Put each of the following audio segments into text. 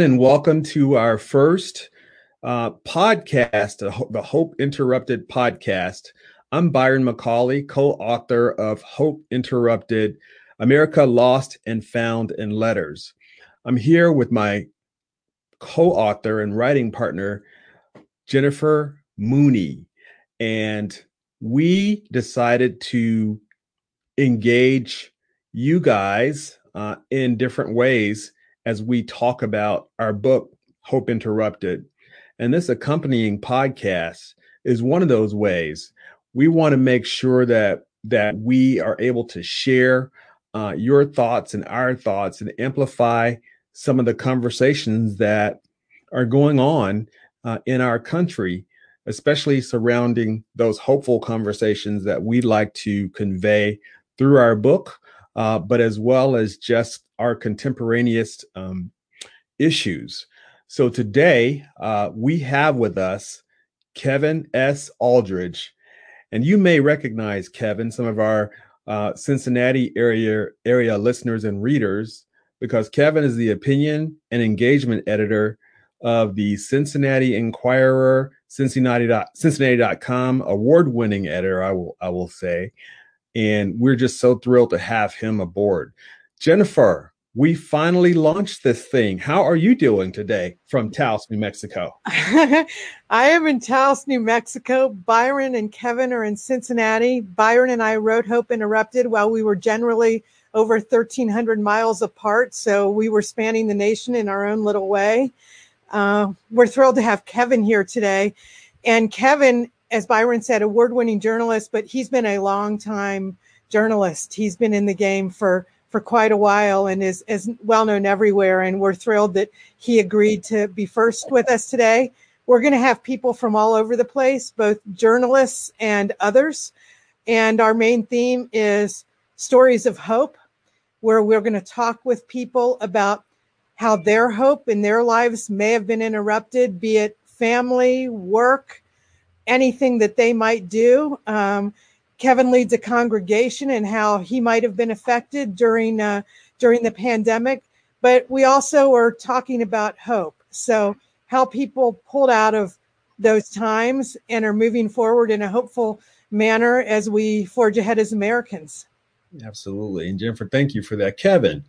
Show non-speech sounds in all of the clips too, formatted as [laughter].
and welcome to our first uh, podcast, the Hope Interrupted podcast. I'm Byron McCauley, co author of Hope Interrupted America Lost and Found in Letters. I'm here with my co author and writing partner, Jennifer Mooney. And we decided to engage you guys uh, in different ways as we talk about our book, Hope Interrupted. And this accompanying podcast is one of those ways. We want to make sure that that we are able to share uh, your thoughts and our thoughts and amplify some of the conversations that are going on uh, in our country, especially surrounding those hopeful conversations that we'd like to convey through our book, uh, but as well as just our contemporaneous um, issues. So today uh, we have with us Kevin S. Aldridge, and you may recognize Kevin, some of our uh, Cincinnati area area listeners and readers, because Kevin is the opinion and engagement editor of the Cincinnati Enquirer, Cincinnati Cincinnati.com award-winning editor, I will I will say, and we're just so thrilled to have him aboard. Jennifer, we finally launched this thing. How are you doing today from Taos, New Mexico? [laughs] I am in Taos, New Mexico. Byron and Kevin are in Cincinnati. Byron and I wrote Hope Interrupted while we were generally over 1,300 miles apart. So we were spanning the nation in our own little way. Uh, we're thrilled to have Kevin here today. And Kevin, as Byron said, award winning journalist, but he's been a long time journalist. He's been in the game for for quite a while and is, is well known everywhere. And we're thrilled that he agreed to be first with us today. We're going to have people from all over the place, both journalists and others. And our main theme is stories of hope, where we're going to talk with people about how their hope in their lives may have been interrupted, be it family, work, anything that they might do. Um, Kevin leads a congregation and how he might have been affected during uh, during the pandemic. But we also are talking about hope. So how people pulled out of those times and are moving forward in a hopeful manner as we forge ahead as Americans. Absolutely, and Jennifer, thank you for that. Kevin,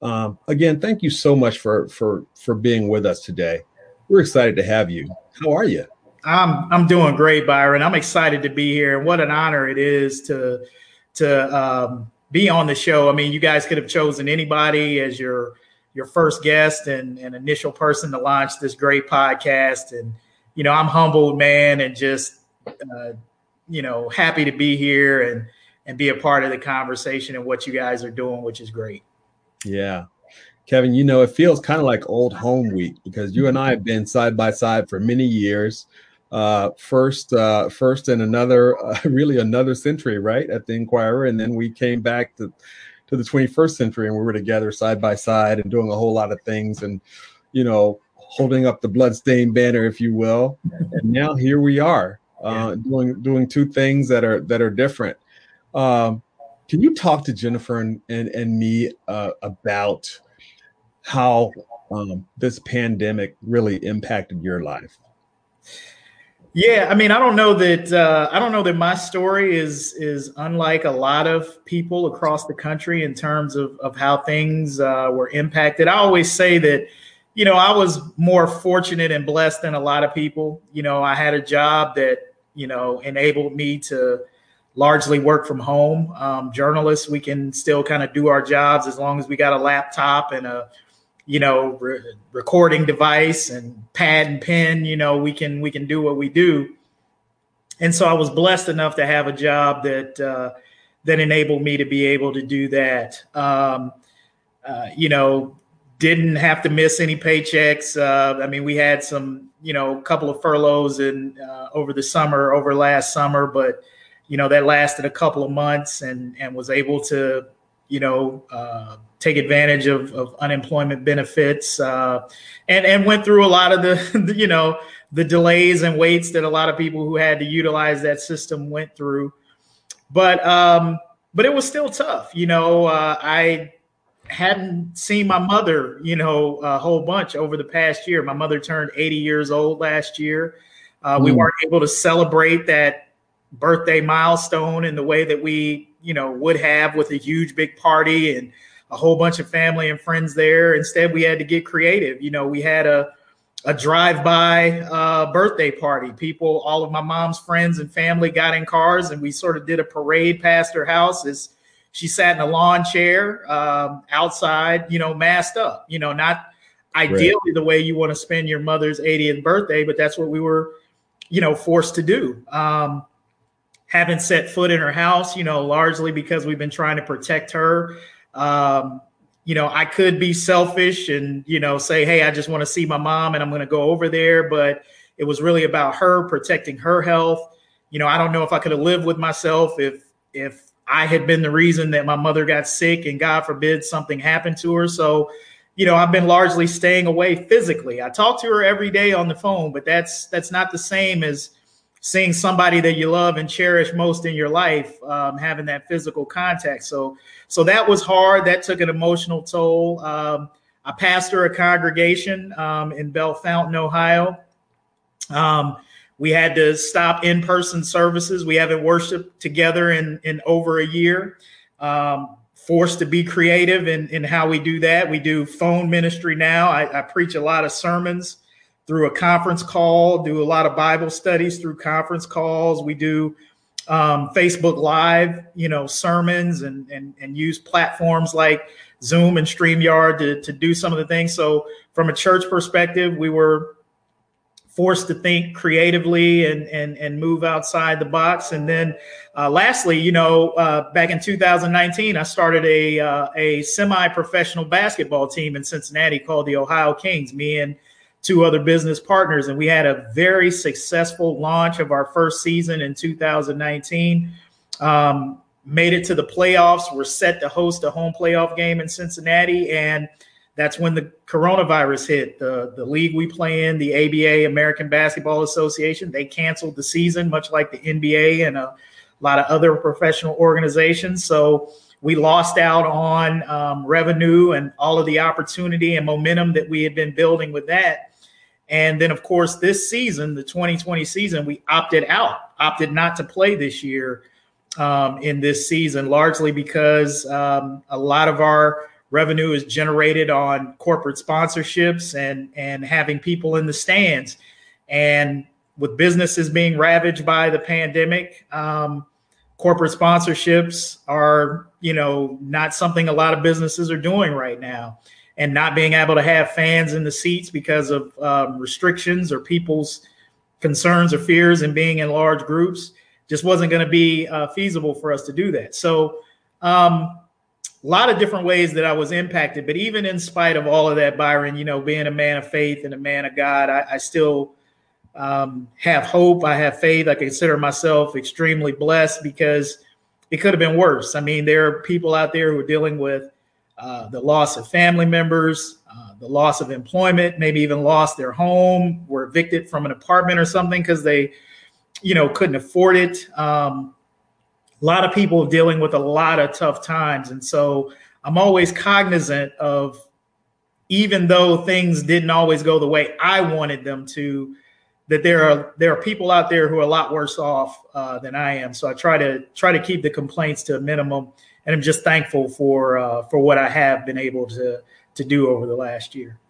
um, again, thank you so much for for for being with us today. We're excited to have you. How are you? I'm I'm doing great, Byron. I'm excited to be here, and what an honor it is to to um, be on the show. I mean, you guys could have chosen anybody as your your first guest and, and initial person to launch this great podcast, and you know, I'm humbled, man, and just uh, you know, happy to be here and and be a part of the conversation and what you guys are doing, which is great. Yeah, Kevin, you know, it feels kind of like old home week because you and I have been side by side for many years uh, first, uh, first in another, uh, [laughs] really another century, right, at the Enquirer, and then we came back to to the 21st century, and we were together side by side and doing a whole lot of things, and you know, holding up the bloodstained banner, if you will. And now here we are, uh, doing doing two things that are that are different. Um, can you talk to Jennifer and and, and me uh, about how um, this pandemic really impacted your life? Yeah, I mean, I don't know that uh, I don't know that my story is is unlike a lot of people across the country in terms of of how things uh, were impacted. I always say that, you know, I was more fortunate and blessed than a lot of people. You know, I had a job that you know enabled me to largely work from home. Um, journalists, we can still kind of do our jobs as long as we got a laptop and a you know re- recording device and pad and pen you know we can we can do what we do. And so i was blessed enough to have a job that uh, that enabled me to be able to do that. Um, uh, you know didn't have to miss any paychecks. Uh, i mean we had some you know a couple of furloughs in uh, over the summer over last summer but you know that lasted a couple of months and and was able to you know uh, take advantage of, of unemployment benefits uh, and and went through a lot of [laughs] the you know the delays and waits that a lot of people who had to utilize that system went through but um but it was still tough you know uh, i hadn't seen my mother, you know, a whole bunch over the past year. My mother turned 80 years old last year. Uh, mm. We weren't able to celebrate that birthday milestone in the way that we, you know, would have with a huge big party and a whole bunch of family and friends there. Instead, we had to get creative. You know, we had a a drive-by uh, birthday party. People, all of my mom's friends and family got in cars, and we sort of did a parade past her house as she sat in a lawn chair um, outside, you know, masked up. You know, not ideally right. the way you want to spend your mother's 80th birthday, but that's what we were, you know, forced to do. Um, haven't set foot in her house, you know, largely because we've been trying to protect her. Um, you know, I could be selfish and, you know, say, hey, I just want to see my mom and I'm going to go over there. But it was really about her protecting her health. You know, I don't know if I could have lived with myself if, if I had been the reason that my mother got sick and God forbid something happened to her. So, you know, I've been largely staying away physically. I talk to her every day on the phone, but that's, that's not the same as, seeing somebody that you love and cherish most in your life um, having that physical contact. So so that was hard. That took an emotional toll. Um, i pastor a congregation um, in bellefontaine ohio. Um, we had to stop in-person services. We haven't worshiped together in in over a year. Um, forced to be creative in, in how we do that. We do phone ministry now. I, I preach a lot of sermons through a conference call, do a lot of Bible studies through conference calls. We do um, Facebook Live, you know, sermons and, and, and use platforms like Zoom and StreamYard to, to do some of the things. So, from a church perspective, we were forced to think creatively and, and, and move outside the box. And then, uh, lastly, you know, uh, back in 2019, I started a, uh, a semi professional basketball team in Cincinnati called the Ohio Kings. Me and two other business partners. And we had a very successful launch of our first season in 2019. Um, made it to the playoffs. We're set to host a home playoff game in Cincinnati. And that's when the coronavirus hit. The, the league we play in, the ABA, American Basketball Association, they canceled the season, much like the NBA and a lot of other professional organizations. So we lost out on um, revenue and all of the opportunity and momentum that we had been building with that. And then, of course, this season, the 2020 season, we opted out, opted not to play this year um, in this season, largely because um, a lot of our revenue is generated on corporate sponsorships and and having people in the stands. And with businesses being ravaged by the pandemic, um, corporate sponsorships are you know not something a lot of businesses are doing right now and not being able to have fans in the seats because of um, restrictions or people's concerns or fears and being in large groups just wasn't going to be uh, feasible for us to do that. So, um, a lot of different ways that I was impacted, but even in spite of all of that, Byron, you know, being a man of faith and a man of God, I, I still um, have hope. I have faith. I consider myself extremely blessed because it could have been worse. I mean, there are people out there who are dealing with uh, the loss of family members, uh, the loss of employment, maybe even lost their home, were evicted from an apartment or something because they, you know, couldn't afford it. Um, a lot of people dealing with a lot of tough times, and so I'm always cognizant of, even though things didn't always go the way I wanted them to, that there are there are people out there who are a lot worse off uh, than I am. So I try to try to keep the complaints to a minimum and I'm just thankful for uh, for what I have been able to to do over the last year.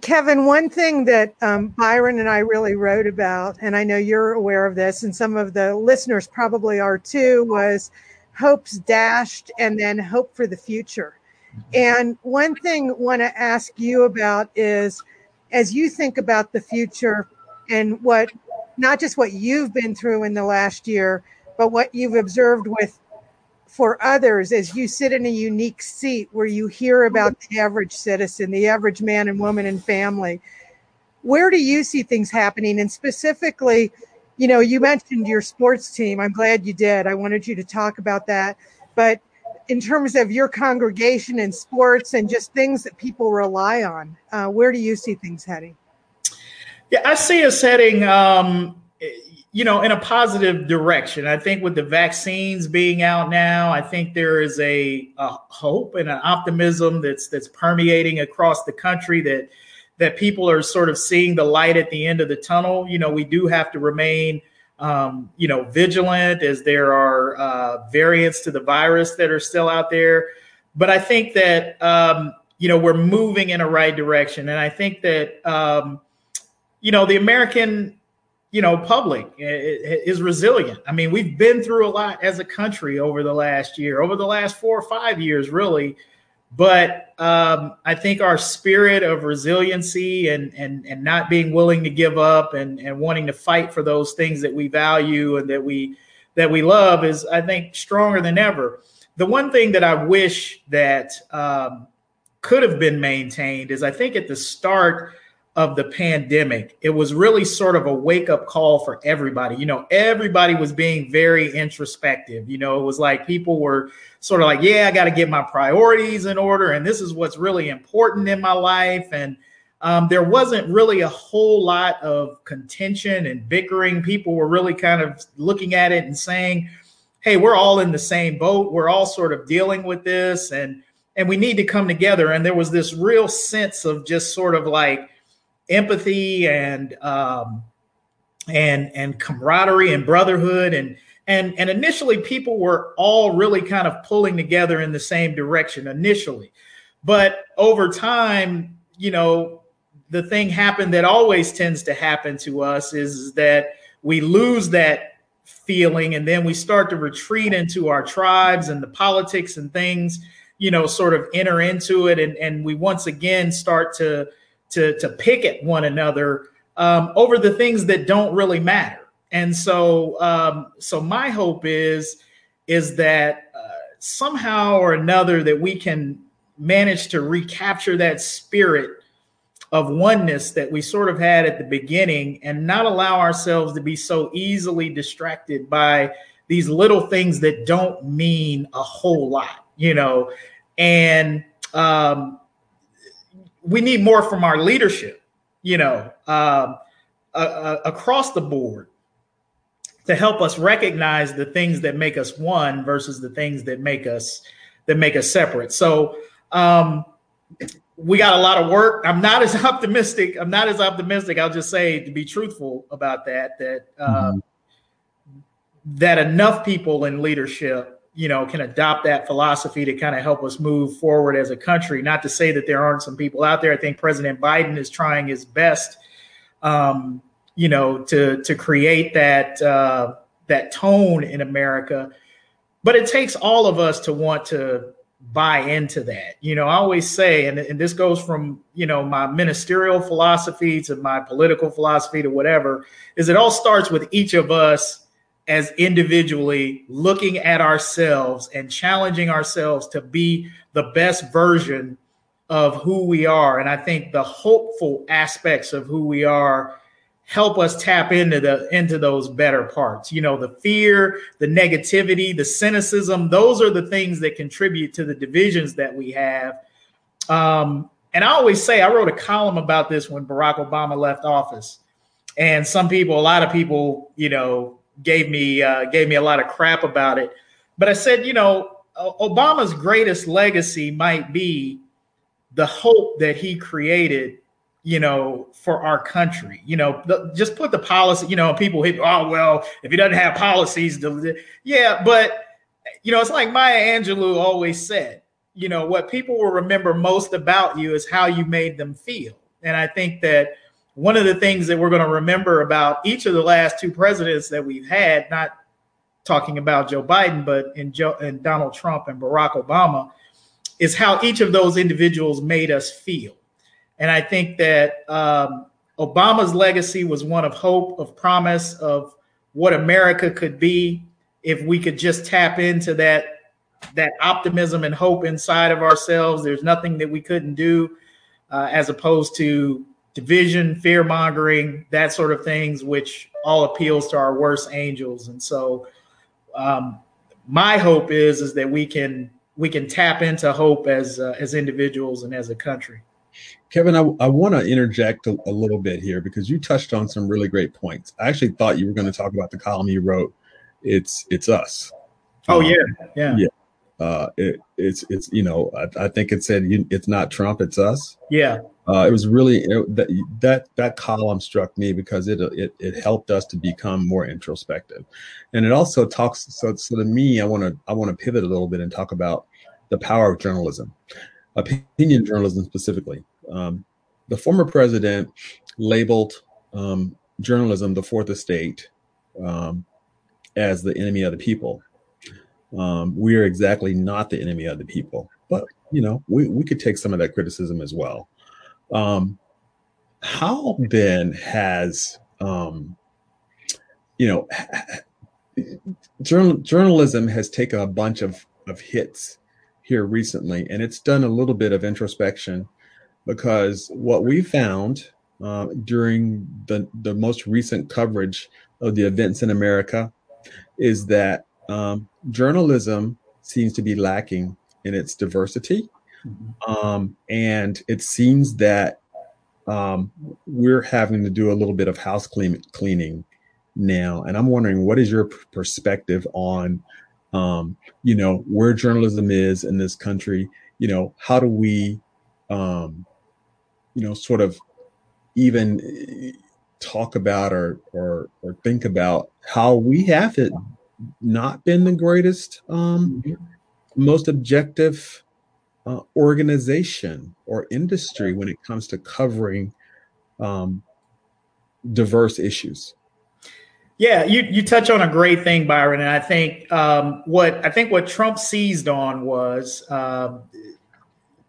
Kevin, one thing that um, Byron and I really wrote about, and I know you're aware of this, and some of the listeners probably are too, was hopes dashed and then hope for the future. And one thing I want to ask you about is as you think about the future and what not just what you've been through in the last year, but what you've observed with for others as you sit in a unique seat where you hear about the average citizen, the average man and woman and family. Where do you see things happening? And specifically, you know, you mentioned your sports team. I'm glad you did. I wanted you to talk about that. But in terms of your congregation and sports and just things that people rely on, uh, where do you see things heading? Yeah, I see us heading. Um, you know, in a positive direction. I think with the vaccines being out now, I think there is a, a hope and an optimism that's that's permeating across the country that that people are sort of seeing the light at the end of the tunnel. You know, we do have to remain, um, you know, vigilant as there are uh, variants to the virus that are still out there. But I think that um, you know we're moving in a right direction, and I think that um, you know the American you know, public is resilient. I mean, we've been through a lot as a country over the last year, over the last four or five years, really. But um, I think our spirit of resiliency and and and not being willing to give up and and wanting to fight for those things that we value and that we that we love is, I think, stronger than ever. The one thing that I wish that um, could have been maintained is, I think, at the start of the pandemic, it was really sort of a wake up call for everybody. You know, everybody was being very introspective. You know, it was like people were sort of like, yeah, I got to get my priorities in order. And this is what's really important in my life. And um, there wasn't really a whole lot of contention and bickering. People were really kind of looking at it and saying, hey, we're all in the same boat. We're all sort of dealing with this. And and we need to come together. And there was this real sense of just sort of like, empathy and um, and and camaraderie and brotherhood. And and and initially people were all really kind of pulling together in the same direction initially. But over time you know the thing happened that always tends to happen to us is that we lose that feeling and then we start to retreat into our tribes and the politics and things you know sort of enter into it. And and we once again start to to to pick at one another um, over the things that don't really matter. And so, um, so my hope is is that uh, somehow or another that we can manage to recapture that spirit of oneness that we sort of had at the beginning and not allow ourselves to be so easily distracted by these little things that don't mean a whole lot, you know. And um, we need more from our leadership, you know, um, uh, across the board to help us recognize the things that make us one versus the things that make us that make us separate. So um, we got a lot of work. I'm not as [laughs] optimistic. I'm not as optimistic. I'll just say to be truthful about that that uh, mm-hmm. that enough people in leadership you know, can adopt that philosophy to kind of help us move forward as a country. Not to say that there aren't some people out there. I think President Biden is trying his best, um, you know, to to create that uh, that tone in America. But it takes all of us to want to buy into that. You know, I always say, and, and this goes from, you know, my ministerial philosophy to my political philosophy to whatever, is it all starts with each of us as individually looking at ourselves and challenging ourselves to be the best version of who we are. And I think the hopeful aspects of who we are help us tap into the into those better parts. You know, the fear, the negativity, the cynicism, those are the things that contribute to the divisions that we have. Um, and I always say I wrote a column about this when Barack Obama left office. And some people, a lot of people, you know, gave me uh, gave me a lot of crap about it. But I said, you know, Obama's greatest legacy might be the hope that he created, you know, for our country. You know, the, just put the policy. You know, people hit, oh well, if he doesn't have policies, yeah, but you know, it's like Maya Angelou always said. You know, what people will remember most about you is how you made them feel, and I think that one of the things that we're going to remember about each of the last two presidents that we've had, not talking about Joe Biden, but in Joe and Donald Trump and Barack Obama, is how each of those individuals made us feel. And I think that um, Obama's legacy was one of hope, of promise, of what America could be if we could just tap into that that optimism and hope inside of ourselves. There's nothing that we couldn't do, uh, as opposed to division, fear mongering, that sort of things, which all appeals to our worst angels. And so, um, my hope is is that we can we can tap into hope as uh, as individuals and as a country. Kevin, I, I want to interject a, a, little bit here because you touched on some really great points. I actually thought you were going to talk about the column you wrote. It's it's us. Oh um, yeah, yeah, yeah. Uh, it, it's it's you know I, I think it said it's not Trump, it's us. Yeah. Uh, it was really it, that that that column struck me because it, it it helped us to become more introspective, and it also talks. So so to me, I want to I want to pivot a little bit and talk about the power of journalism, opinion journalism specifically. Um, the former president labeled um, journalism the fourth estate um, as the enemy of the people. Um, we are exactly not the enemy of the people, but you know we, we could take some of that criticism as well. Um, how then has um, you know journal, journalism has taken a bunch of of hits here recently, and it's done a little bit of introspection because what we found uh, during the, the most recent coverage of the events in America is that um, journalism seems to be lacking in its diversity. Mm-hmm. Um, and it seems that um, we're having to do a little bit of house clean, cleaning now. And I'm wondering, what is your perspective on um, you know, where journalism is in this country. You know, how do we, um, you know, sort of even eh, talk about or or or think about how we have it not been the greatest, um, mm-hmm. most objective uh, organization or industry when it comes to covering um, diverse issues. Yeah, you you touch on a great thing, Byron, and I think um, what I think what Trump seized on was uh,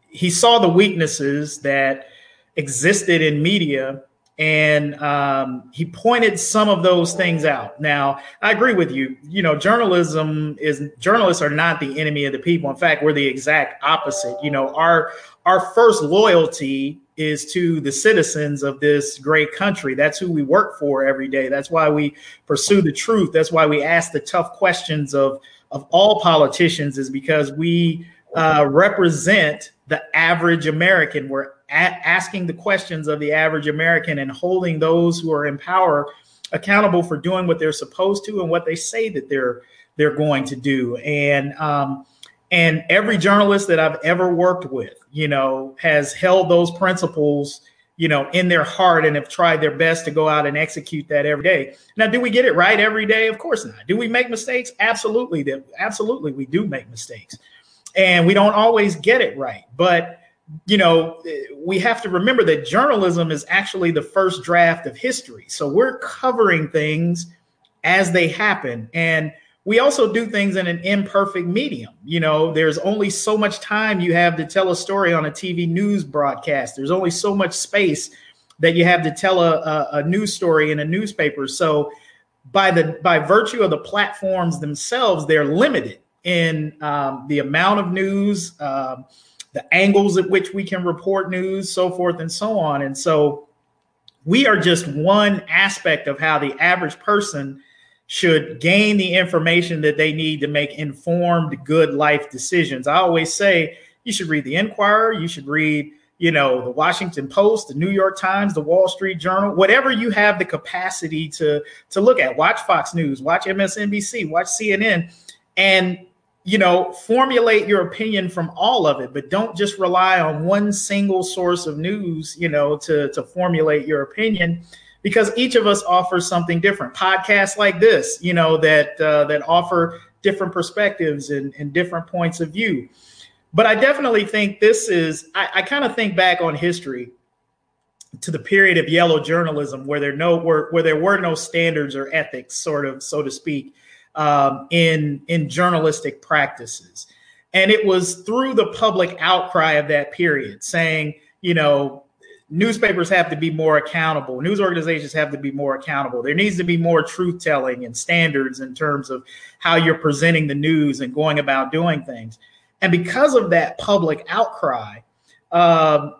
he saw the weaknesses that existed in media, and um, he pointed some of those things out. Now, I agree with you. You know, journalism is journalists are not the enemy of the people. In fact, we're the exact opposite. You know, our our first loyalty is to the citizens of this great country. That's who we work for every day. That's why we pursue the truth. That's why we ask the tough questions of, of all politicians, is because we uh, represent the average American. We're asking the questions of the average American and holding those who are in power accountable for doing what they're supposed to and what they say that they're they're going to do. And um, and every journalist that I've ever worked with, you know, has held those principles, you know, in their heart and have tried their best to go out and execute that every day. Now, do we get it right every day? Of course not. Do we make mistakes? Absolutely. Absolutely, we do make mistakes. And we don't always get it right. But, you know, we have to remember that journalism is actually the first draft of history. So we're covering things as they happen. And we also do things in an imperfect medium. You know, there's only so much time you have to tell a story on a TV news broadcast. There's only so much space that you have to tell a, a, a news story in a newspaper. So, by the by virtue of the platforms themselves, they're limited in um, the amount of news, um, the angles at which we can report news, so forth and so on. And so, we are just one aspect of how the average person should gain the information that they need to make informed, good life decisions. I always say you should read the Enquirer, you should read, you know, the Washington Post, the New York Times, the Wall Street Journal, whatever you have the capacity to to look at. Watch Fox News, watch MSNBC, watch CNN, and you know, formulate your opinion from all of it, but don't just rely on one single source of news, you know, to to formulate your opinion because each of us offers something different. Podcasts like this, you know, that uh, that offer different perspectives and, and, different points of view. But I definitely think this is. I, I kind of think back on history to the period of yellow journalism, where there no where, where there were no standards or ethics, sort of so to speak, um, in in journalistic practices. And it was through the public outcry of that period, saying, you know, newspapers have to be more accountable. News organizations have to be more accountable. There needs to be more truth telling and standards in terms of how you're presenting the news and going about doing things. And because of that public outcry, uh,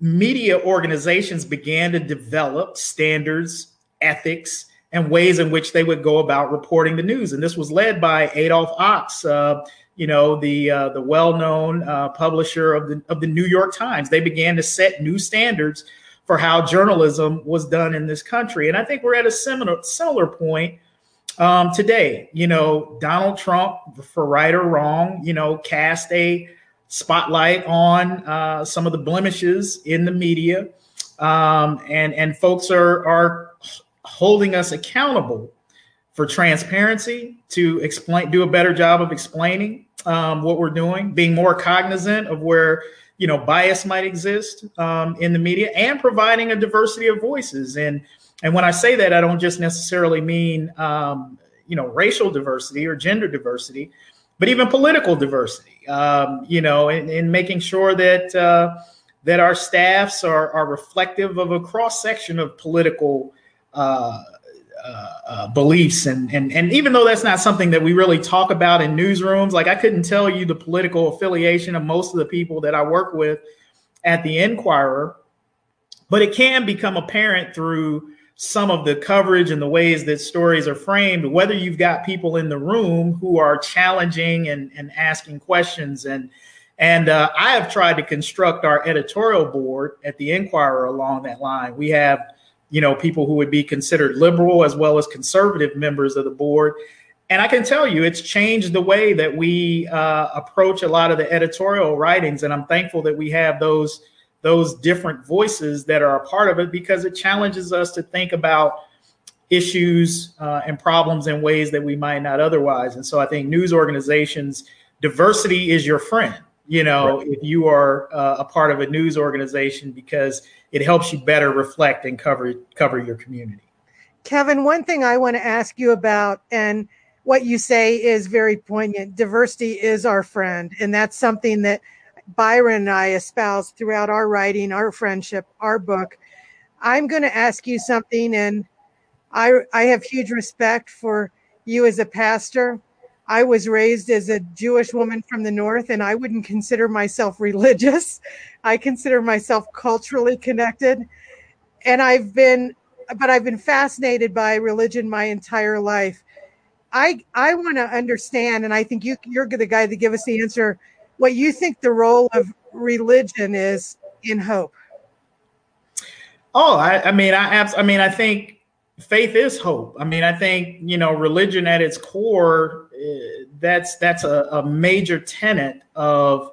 media organizations began to develop standards, ethics, and ways in which they would go about reporting the news. And this was led by Adolph Ochs, uh, you know, the uh, the well-known uh, publisher of the of the New York Times. They began to set new standards for how journalism was done in this country, and I think we're at a similar similar point um, today. You know, Donald Trump, for right or wrong, you know, cast a spotlight on uh, some of the blemishes in the media, um, and and folks are are holding us accountable for transparency to explain, do a better job of explaining um, what we're doing, being more cognizant of where you know bias might exist um, in the media, and providing a diversity of voices. And and when I say that, I don't just necessarily mean um, you know racial diversity or gender diversity, but even political diversity. Um, you know, in, in, making sure that uh, that our staffs are are reflective of a cross section of political. Uh, uh, uh, beliefs. And and and even though that's not something that we really talk about in newsrooms like i couldn't tell you the political affiliation of most of the people that i work with at the enquirer but it can become apparent through some of the coverage and the ways that stories are framed whether you've got people in the room who are challenging and, and asking questions. And and uh, i have tried to construct our editorial board at the enquirer along that line. We have you know, people who would be considered liberal as well as conservative members of the board. And I can tell you, it's changed the way that we uh, approach a lot of the editorial writings. And I'm thankful that we have those those different voices that are a part of it because it challenges us to think about issues uh, and problems in ways that we might not otherwise. And so I think news organizations, diversity is your friend. You know, right. if you are uh, a part of a news organization, because it helps you better reflect and cover cover your community. Kevin, one thing I want to ask you about, and what you say is very poignant. Diversity is our friend, and that's something that Byron and I espouse throughout our writing, our friendship, our book. I'm going to ask you something, and I I have huge respect for you as a pastor. I was raised as a Jewish woman from the North, and I wouldn't consider myself religious. I consider myself culturally connected. And I've been, but I've been fascinated by religion my entire life. I, I want to understand, and I think you, you're the guy to give us the answer, what you think the role of religion is in hope. Oh, I, I mean, I, I mean, I think faith is hope. I mean, I think you know, religion at its core that's that's a, a major tenet of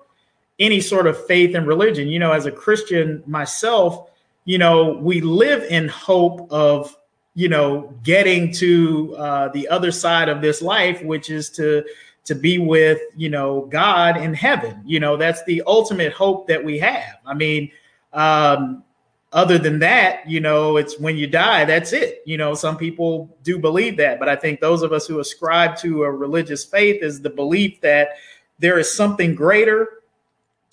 any sort of faith and religion. You know, as a Christian myself, you know, we live in hope of you know getting to uh, the other side of this life, which is to to be with you know God in heaven. You know, that's the ultimate hope that we have. I mean, um, other than that, you know, it's when you die, that's it. You know, some people do believe that, but I think those of us who ascribe to a religious faith is the belief that there is something greater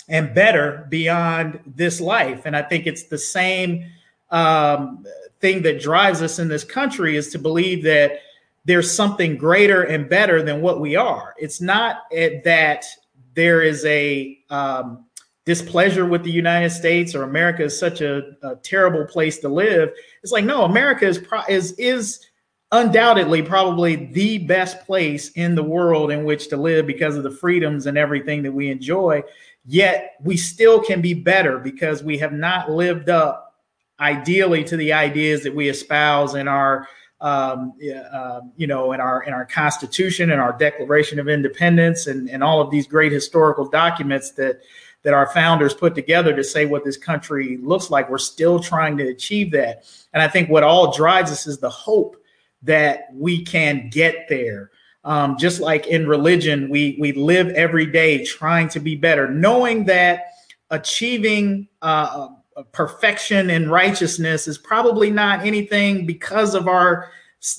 and better beyond this life. And I think it's the same um, thing that drives us in this country is to believe that there's something greater and better than what we are. It's not that there is a um, displeasure with the United States or America is such a, a terrible place to live. It's like no, America is pro- is is undoubtedly probably the best place in the world in which to live because of the freedoms and everything that we enjoy. Yet we still can be better because we have not lived up ideally to the ideas that we espouse in our um, uh, you know, in our in our Constitution and our Declaration of Independence and, and all of these great historical documents that that our founders put together to say what this country looks like. We're still trying to achieve that. And I think what all drives us is the hope that we can get there. Um, just like in religion, we we live every day trying to be better, knowing that achieving uh, perfection and righteousness is probably not anything because of our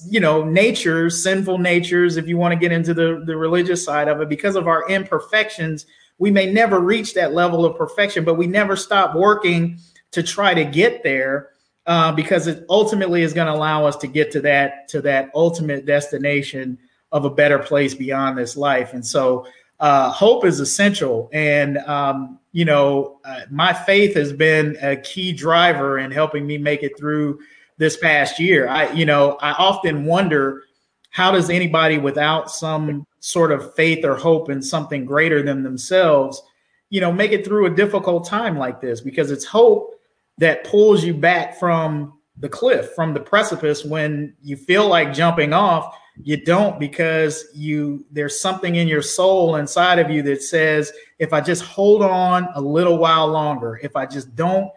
you know natures sinful natures if you want to get into the the religious side of it because of our imperfections we may never reach that level of perfection, but we never stop working to try to get there uh, because it ultimately is going to allow us to get to that to that ultimate destination of a better place beyond this life. And so, uh, hope is essential. And um, you know, uh, my faith has been a key driver in helping me make it through this past year. I, you know, I often wonder how does anybody without some sort of faith or hope in something greater than themselves, you know, make it through a difficult time like this because it's hope that pulls you back from the cliff, from the precipice when you feel like jumping off. You don't because you there's something in your soul inside of you that says, if I just hold on a little while longer, if I just don't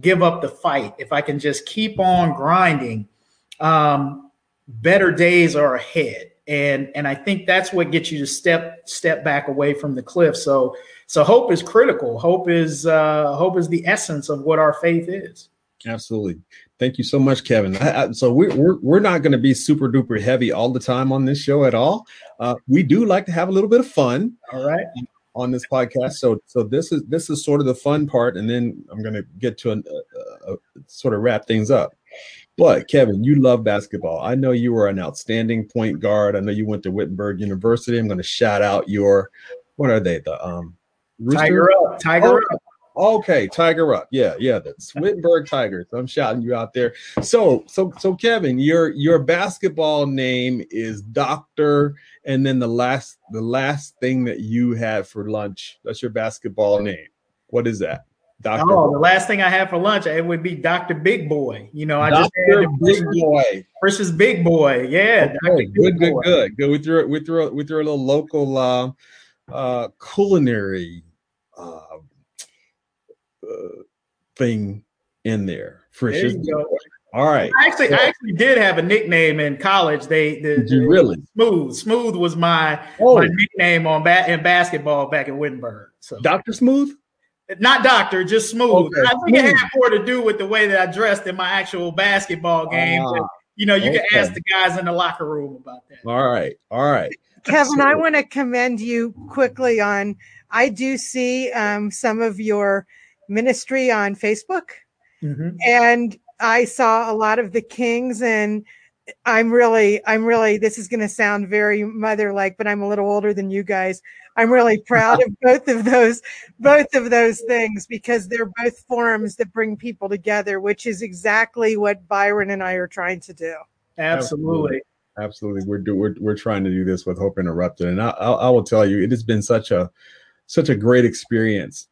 give up the fight, if I can just keep on grinding, um, better days are ahead. And and I think that's what gets you to step step back away from the cliff. So so hope is critical. Hope is uh, hope is the essence of what our faith is. Absolutely. Thank you so much, Kevin. I, I, so we're we're, we're not going to be super duper heavy all the time on this show at all. Uh, we do like to have a little bit of fun. All right. On this podcast, so so this is this is sort of the fun part, and then I'm going to get to a, a, a sort of wrap things up. But Kevin, you love basketball. I know you were an outstanding point guard. I know you went to Wittenberg University. I'm going to shout out your what are they? The um Rooster? Tiger up, Tiger oh, up. Okay, Tiger up. Yeah, yeah, the Wittenberg Tigers. I'm shouting you out there. So, so, so, Kevin, your your basketball name is Doctor, and then the last the last thing that you had for lunch. That's your basketball name. What is that? Doctor. Oh, the last thing I had for lunch it would be Doctor Big Boy. You know, I Dr. just had Big Boy versus Big Boy. Yeah, okay, good, good, Boy. good, good. We threw we threw we threw a little local uh, uh, culinary uh, uh, thing in there. Frisch's. All right. I actually, so, I actually did have a nickname in college. They, the, did you really smooth, smooth was my, oh. my nickname on bat in basketball back in Wittenberg. So Doctor Smooth, not doctor, just smooth. Okay. I think smooth. it had more to do with the way that I dressed in my actual basketball game. Uh, you know, you okay. can ask the guys in the locker room about that. All right, all right. Kevin, so, I want to commend you quickly on. I do see um, some of your ministry on Facebook. Mm-hmm. And I saw a lot of the Kings and I'm really, I'm really, this is going to sound very mother like, but I'm a little older than you guys. I'm really proud of [laughs] both of those, both of those things because they're both forums that bring people together, which is exactly what Byron and I are trying to do. Absolutely. Absolutely. We're, do, we're, we're trying to do this with Hope Interrupted. And I, I, I will tell you, it has been such a, such a great experience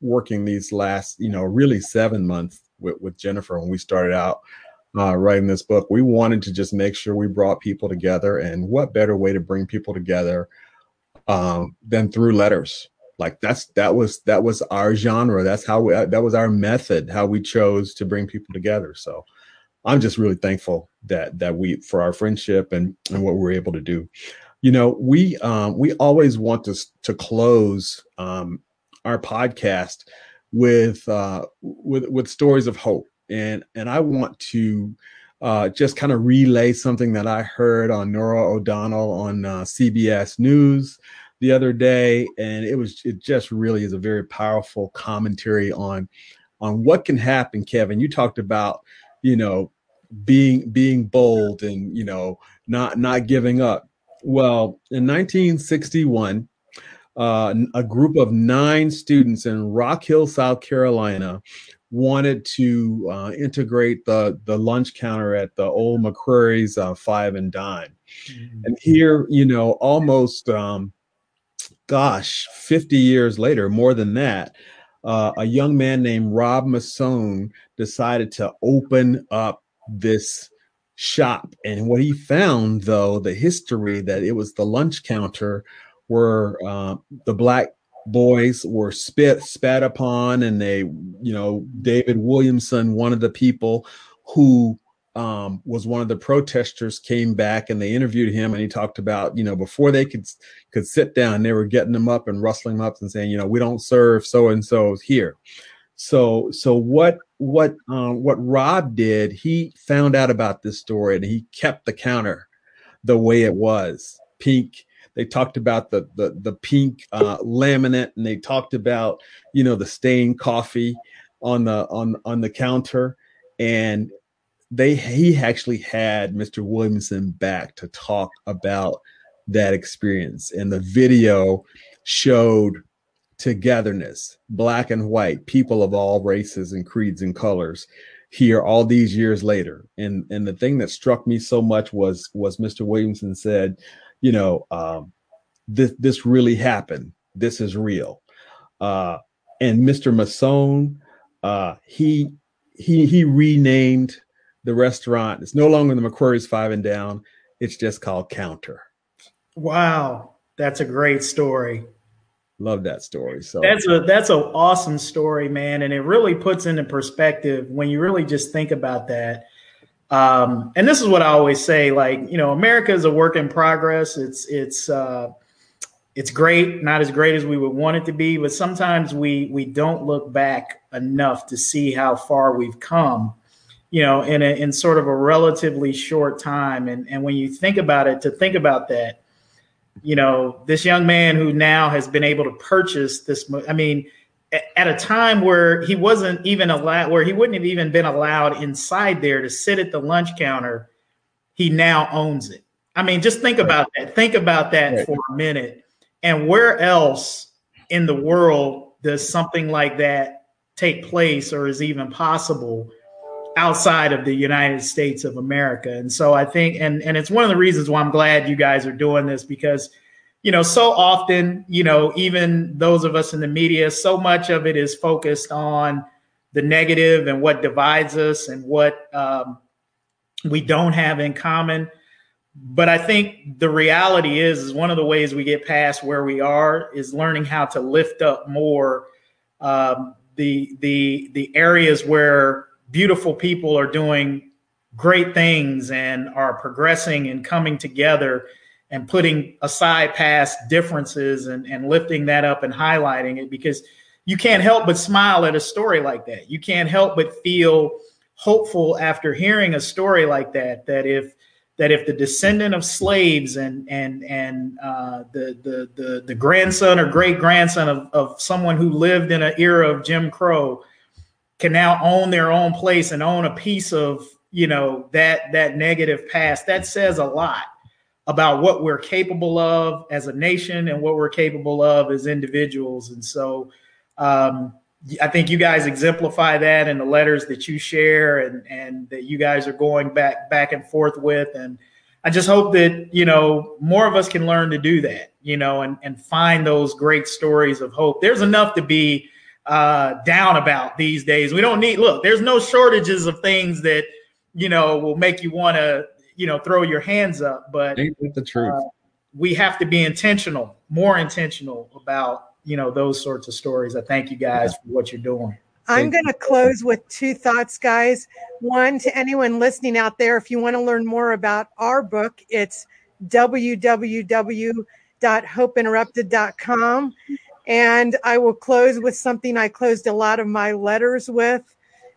working these last, you know, really seven months with, with Jennifer when we started out uh, writing this book. We wanted to just make sure we brought people together, and what better way to bring people together um, than through letters? Like that's that was that was our genre. That's how we, that was our method. How we chose to bring people together. So I'm just really thankful that that we for our friendship and and what we're able to do. You know, we um, we always want to to close um, our podcast with uh, with with stories of hope, and and I want to uh, just kind of relay something that I heard on Norah O'Donnell on uh, CBS News the other day, and it was it just really is a very powerful commentary on on what can happen. Kevin, you talked about you know being being bold and you know not not giving up. Well, in 1961, uh, a group of nine students in Rock Hill, South Carolina, wanted to uh, integrate the the lunch counter at the old McCrory's uh, Five and Dime. Mm-hmm. And here, you know, almost, um, gosh, 50 years later, more than that, uh, a young man named Rob Masson decided to open up this shop. And what he found, though, the history that it was the lunch counter where uh, the black boys were spit spat upon and they you know david williamson one of the people who um, was one of the protesters came back and they interviewed him and he talked about you know before they could could sit down they were getting them up and rustling them up and saying you know we don't serve so and so here. So so what what um, what rob did he found out about this story and he kept the counter the way it was pink they talked about the the the pink uh, laminate, and they talked about you know the stained coffee on the on on the counter, and they he actually had Mr. Williamson back to talk about that experience, and the video showed togetherness, black and white, people of all races and creeds and colors here all these years later. And and the thing that struck me so much was was Mr. Williamson said, you know, um, this this really happened. This is real. Uh, and Mr. Masson, uh, he he he renamed the restaurant. It's no longer the McCrory's Five and Dine. It's just called Counter. Wow, that's a great story. Love that story. So that's a that's an awesome story, man, and it really puts into perspective when you really just think about that. Um, and this is what I always say: like, you know, America is a work in progress. It's it's uh, it's great, not as great as we would want it to be, but sometimes we we don't look back enough to see how far we've come you know, in a, in sort of a relatively short time. And and when you think about it, to think about that, you know, this young man who now has been able to purchase this. I mean, at a time where he wasn't even allowed, where he wouldn't have even been allowed inside there to sit at the lunch counter, he now owns it. I mean, just think about that. Think about that right. for a minute. And where else in the world does something like that take place or is even possible? outside of the United States of America. And so I think, and and it's one of the reasons why I'm glad you guys are doing this because, you know, so often, you know, even those of us in the media, so much of it is focused on the negative and what divides us and what um, we don't have in common. But I think the reality is, is one of the ways we get past where we are is learning how to lift up more um, the the the areas where beautiful people are doing great things and are progressing and coming together and putting aside past differences and, and lifting that up and highlighting it because you can't help but smile at a story like that. You can't help but feel hopeful after hearing a story like that. That if that if the descendant of slaves and and and uh, the, the the the grandson or great grandson of, of someone who lived in an era of Jim Crow can now own their own place and own a piece of you know that that negative past that says a lot about what we're capable of as a nation and what we're capable of as individuals and so um, i think you guys exemplify that in the letters that you share and and that you guys are going back back and forth with and i just hope that you know more of us can learn to do that you know and and find those great stories of hope there's enough to be uh, down about these days. We don't need look. There's no shortages of things that you know will make you want to you know throw your hands up. But the truth. Uh, we have to be intentional, more intentional about you know those sorts of stories. I thank you guys for what you're doing. I'm going to close with two thoughts, guys. One to anyone listening out there, if you want to learn more about our book, it's www.hopeinterrupted.com. And I will close with something I closed a lot of my letters with,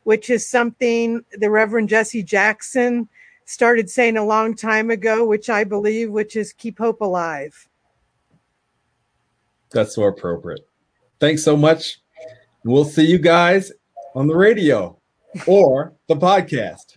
which is something the Reverend Jesse Jackson started saying a long time ago, which I believe, which is keep hope alive. That's so appropriate. Thanks so much. We'll see you guys on the radio or the podcast.